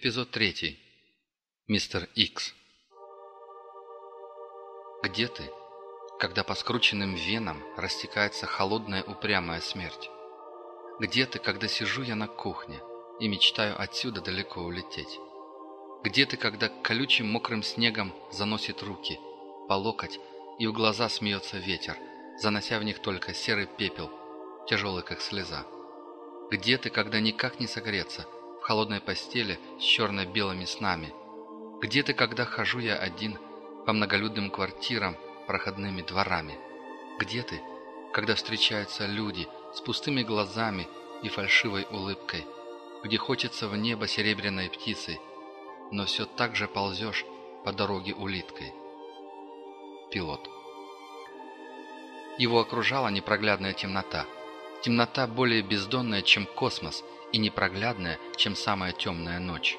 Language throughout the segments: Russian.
Эпизод третий. Мистер Икс. Где ты, когда по скрученным венам растекается холодная упрямая смерть? Где ты, когда сижу я на кухне и мечтаю отсюда далеко улететь? Где ты, когда колючим мокрым снегом заносит руки, по локоть, и в глаза смеется ветер, занося в них только серый пепел, тяжелый как слеза? Где ты, когда никак не согреться холодной постели с черно-белыми снами? Где ты, когда хожу я один по многолюдным квартирам, проходными дворами? Где ты, когда встречаются люди с пустыми глазами и фальшивой улыбкой, где хочется в небо серебряной птицей, но все так же ползешь по дороге улиткой? Пилот. Его окружала непроглядная темнота – Темнота более бездонная, чем космос, и непроглядная, чем самая темная ночь.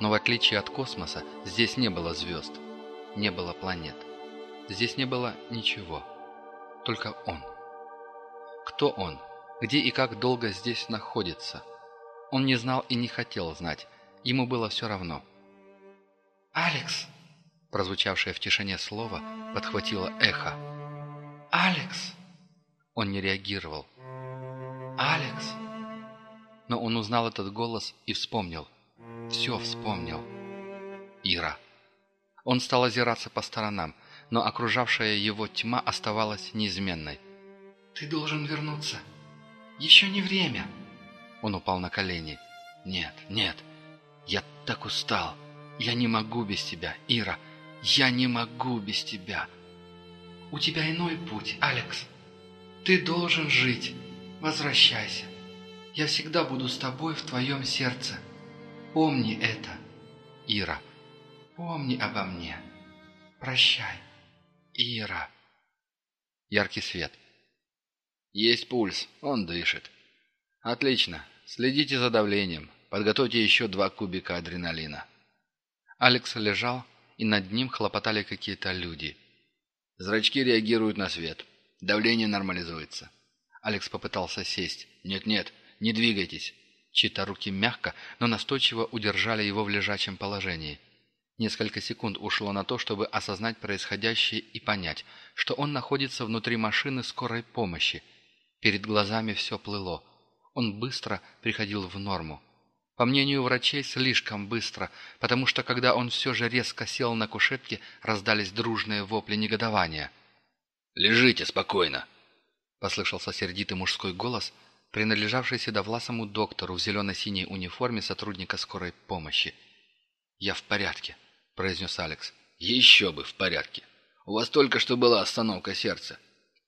Но в отличие от космоса, здесь не было звезд, не было планет. Здесь не было ничего. Только он. Кто он? Где и как долго здесь находится? Он не знал и не хотел знать. Ему было все равно. «Алекс!» Прозвучавшее в тишине слово подхватило эхо. «Алекс!» Он не реагировал. «Алекс!» Но он узнал этот голос и вспомнил. Все вспомнил. Ира. Он стал озираться по сторонам, но окружавшая его тьма оставалась неизменной. «Ты должен вернуться. Еще не время!» Он упал на колени. «Нет, нет, я так устал. Я не могу без тебя, Ира. Я не могу без тебя!» «У тебя иной путь, Алекс. Ты должен жить!» Возвращайся. Я всегда буду с тобой в твоем сердце. Помни это, Ира. Помни обо мне. Прощай, Ира. Яркий свет. Есть пульс, он дышит. Отлично. Следите за давлением. Подготовьте еще два кубика адреналина. Алекс лежал, и над ним хлопотали какие-то люди. Зрачки реагируют на свет. Давление нормализуется. Алекс попытался сесть. «Нет-нет, не двигайтесь». Чьи-то руки мягко, но настойчиво удержали его в лежачем положении. Несколько секунд ушло на то, чтобы осознать происходящее и понять, что он находится внутри машины скорой помощи. Перед глазами все плыло. Он быстро приходил в норму. По мнению врачей, слишком быстро, потому что когда он все же резко сел на кушетке, раздались дружные вопли негодования. «Лежите спокойно!» — послышался сердитый мужской голос, принадлежавший седовласому доктору в зелено-синей униформе сотрудника скорой помощи. «Я в порядке», — произнес Алекс. «Еще бы в порядке. У вас только что была остановка сердца».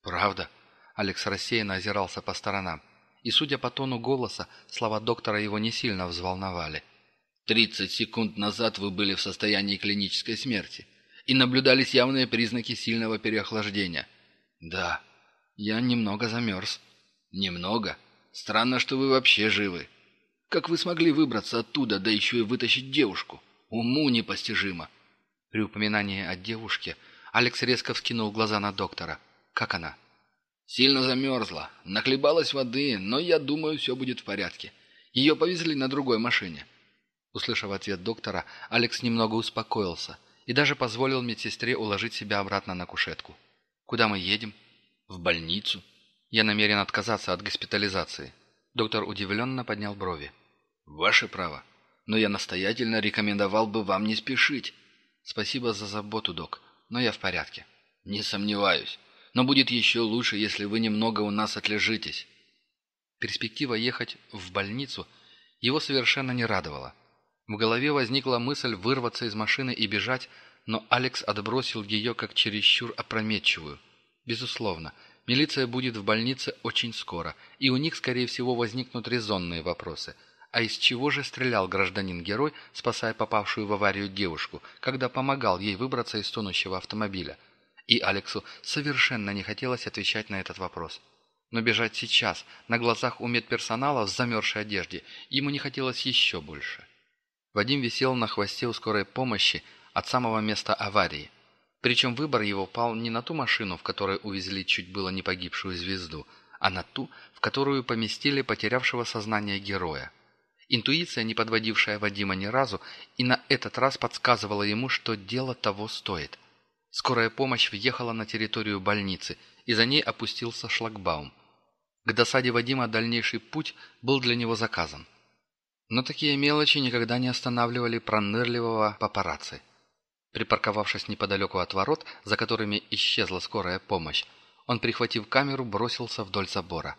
«Правда?» Алекс рассеянно озирался по сторонам. И, судя по тону голоса, слова доктора его не сильно взволновали. «Тридцать секунд назад вы были в состоянии клинической смерти, и наблюдались явные признаки сильного переохлаждения». «Да», «Я немного замерз». «Немного? Странно, что вы вообще живы. Как вы смогли выбраться оттуда, да еще и вытащить девушку? Уму непостижимо». При упоминании о девушке Алекс резко вскинул глаза на доктора. «Как она?» «Сильно замерзла. Нахлебалась воды, но я думаю, все будет в порядке. Ее повезли на другой машине». Услышав ответ доктора, Алекс немного успокоился и даже позволил медсестре уложить себя обратно на кушетку. «Куда мы едем?» В больницу? Я намерен отказаться от госпитализации. Доктор удивленно поднял брови. Ваше право. Но я настоятельно рекомендовал бы вам не спешить. Спасибо за заботу, док, но я в порядке. Не сомневаюсь. Но будет еще лучше, если вы немного у нас отлежитесь. Перспектива ехать в больницу его совершенно не радовала. В голове возникла мысль вырваться из машины и бежать, но Алекс отбросил ее как чересчур опрометчивую. Безусловно, милиция будет в больнице очень скоро, и у них, скорее всего, возникнут резонные вопросы. А из чего же стрелял гражданин-герой, спасая попавшую в аварию девушку, когда помогал ей выбраться из тонущего автомобиля? И Алексу совершенно не хотелось отвечать на этот вопрос. Но бежать сейчас, на глазах у медперсонала в замерзшей одежде, ему не хотелось еще больше. Вадим висел на хвосте у скорой помощи от самого места аварии – причем выбор его пал не на ту машину, в которой увезли чуть было не погибшую звезду, а на ту, в которую поместили потерявшего сознание героя. Интуиция, не подводившая Вадима ни разу, и на этот раз подсказывала ему, что дело того стоит. Скорая помощь въехала на территорию больницы, и за ней опустился шлагбаум. К досаде Вадима дальнейший путь был для него заказан. Но такие мелочи никогда не останавливали пронырливого папарацци. Припарковавшись неподалеку от ворот, за которыми исчезла скорая помощь, он, прихватив камеру, бросился вдоль забора.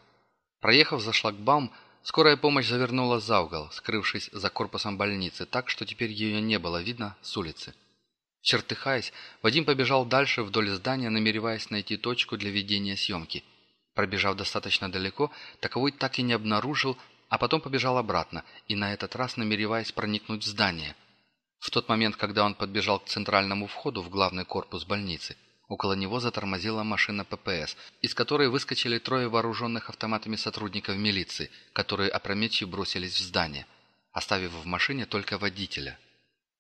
Проехав за шлагбаум, скорая помощь завернула за угол, скрывшись за корпусом больницы, так что теперь ее не было видно с улицы. Чертыхаясь, Вадим побежал дальше вдоль здания, намереваясь найти точку для ведения съемки. Пробежав достаточно далеко, таковой так и не обнаружил, а потом побежал обратно, и на этот раз намереваясь проникнуть в здание. В тот момент, когда он подбежал к центральному входу в главный корпус больницы, около него затормозила машина ППС, из которой выскочили трое вооруженных автоматами сотрудников милиции, которые опрометью бросились в здание, оставив в машине только водителя.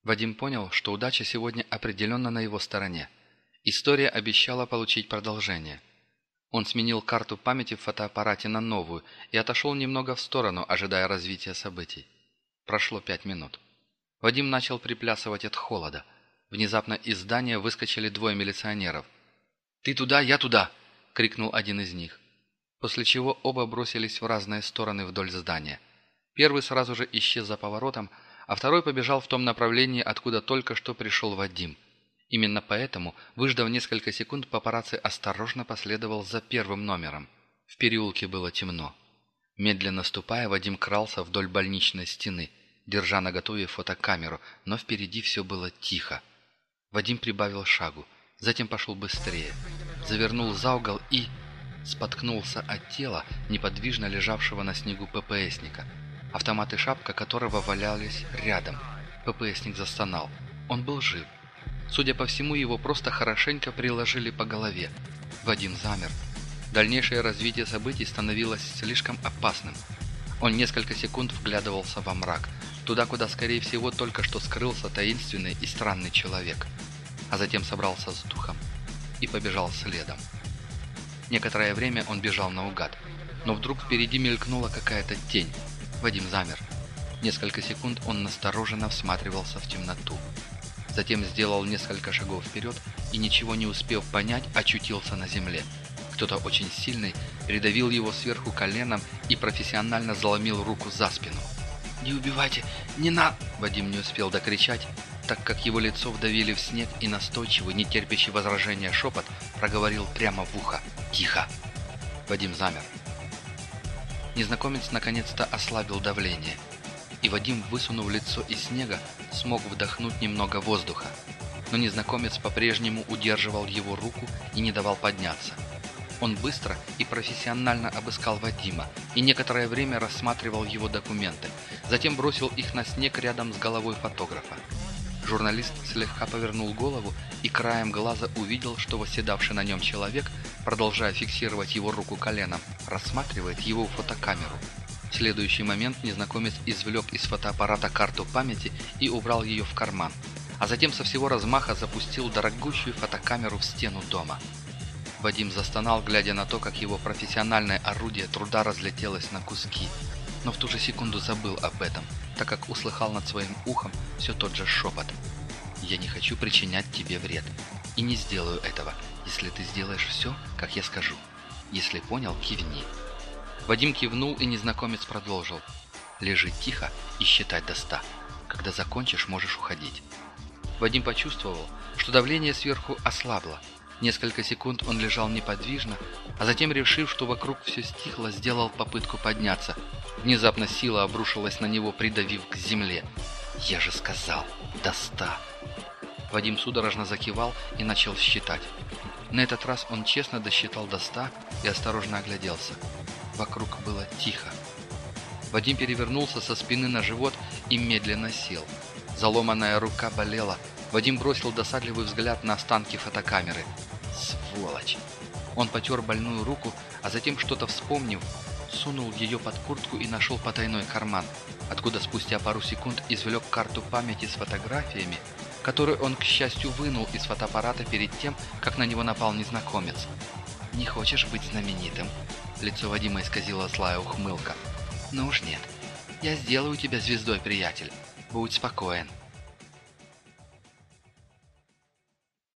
Вадим понял, что удача сегодня определенно на его стороне. История обещала получить продолжение – он сменил карту памяти в фотоаппарате на новую и отошел немного в сторону, ожидая развития событий. Прошло пять минут. Вадим начал приплясывать от холода. Внезапно из здания выскочили двое милиционеров. «Ты туда, я туда!» — крикнул один из них. После чего оба бросились в разные стороны вдоль здания. Первый сразу же исчез за поворотом, а второй побежал в том направлении, откуда только что пришел Вадим — Именно поэтому, выждав несколько секунд, папарацци осторожно последовал за первым номером. В переулке было темно. Медленно ступая, Вадим крался вдоль больничной стены, держа на готове фотокамеру, но впереди все было тихо. Вадим прибавил шагу, затем пошел быстрее, завернул за угол и... споткнулся от тела, неподвижно лежавшего на снегу ППСника, автомат и шапка которого валялись рядом. ППСник застонал. Он был жив. Судя по всему, его просто хорошенько приложили по голове. Вадим замер. Дальнейшее развитие событий становилось слишком опасным. Он несколько секунд вглядывался во мрак, туда, куда, скорее всего, только что скрылся таинственный и странный человек. А затем собрался с духом и побежал следом. Некоторое время он бежал наугад, но вдруг впереди мелькнула какая-то тень. Вадим замер. Несколько секунд он настороженно всматривался в темноту. Затем сделал несколько шагов вперед и, ничего не успев понять, очутился на земле. Кто-то очень сильный придавил его сверху коленом и профессионально заломил руку за спину. «Не убивайте! Не на...» Вадим не успел докричать, так как его лицо вдавили в снег и настойчивый, не терпящий возражения шепот проговорил прямо в ухо. «Тихо!» Вадим замер. Незнакомец наконец-то ослабил давление – и Вадим, высунув лицо из снега, смог вдохнуть немного воздуха. Но незнакомец по-прежнему удерживал его руку и не давал подняться. Он быстро и профессионально обыскал Вадима и некоторое время рассматривал его документы, затем бросил их на снег рядом с головой фотографа. Журналист слегка повернул голову и краем глаза увидел, что восседавший на нем человек, продолжая фиксировать его руку коленом, рассматривает его фотокамеру. В следующий момент незнакомец извлек из фотоаппарата карту памяти и убрал ее в карман, а затем со всего размаха запустил дорогущую фотокамеру в стену дома. Вадим застонал, глядя на то, как его профессиональное орудие труда разлетелось на куски, но в ту же секунду забыл об этом, так как услыхал над своим ухом все тот же шепот. «Я не хочу причинять тебе вред, и не сделаю этого, если ты сделаешь все, как я скажу. Если понял, кивни». Вадим кивнул, и незнакомец продолжил. «Лежи тихо и считай до ста. Когда закончишь, можешь уходить». Вадим почувствовал, что давление сверху ослабло. Несколько секунд он лежал неподвижно, а затем, решив, что вокруг все стихло, сделал попытку подняться. Внезапно сила обрушилась на него, придавив к земле. «Я же сказал, до ста!» Вадим судорожно закивал и начал считать. На этот раз он честно досчитал до ста и осторожно огляделся. Вокруг было тихо. Вадим перевернулся со спины на живот и медленно сел. Заломанная рука болела. Вадим бросил досадливый взгляд на останки фотокамеры. Сволочь! Он потер больную руку, а затем, что-то вспомнив, сунул ее под куртку и нашел потайной карман, откуда спустя пару секунд извлек карту памяти с фотографиями, которую он, к счастью, вынул из фотоаппарата перед тем, как на него напал незнакомец. «Не хочешь быть знаменитым?» Лицо Вадима исказила злая ухмылка. «Ну уж нет. Я сделаю тебя звездой, приятель. Будь спокоен».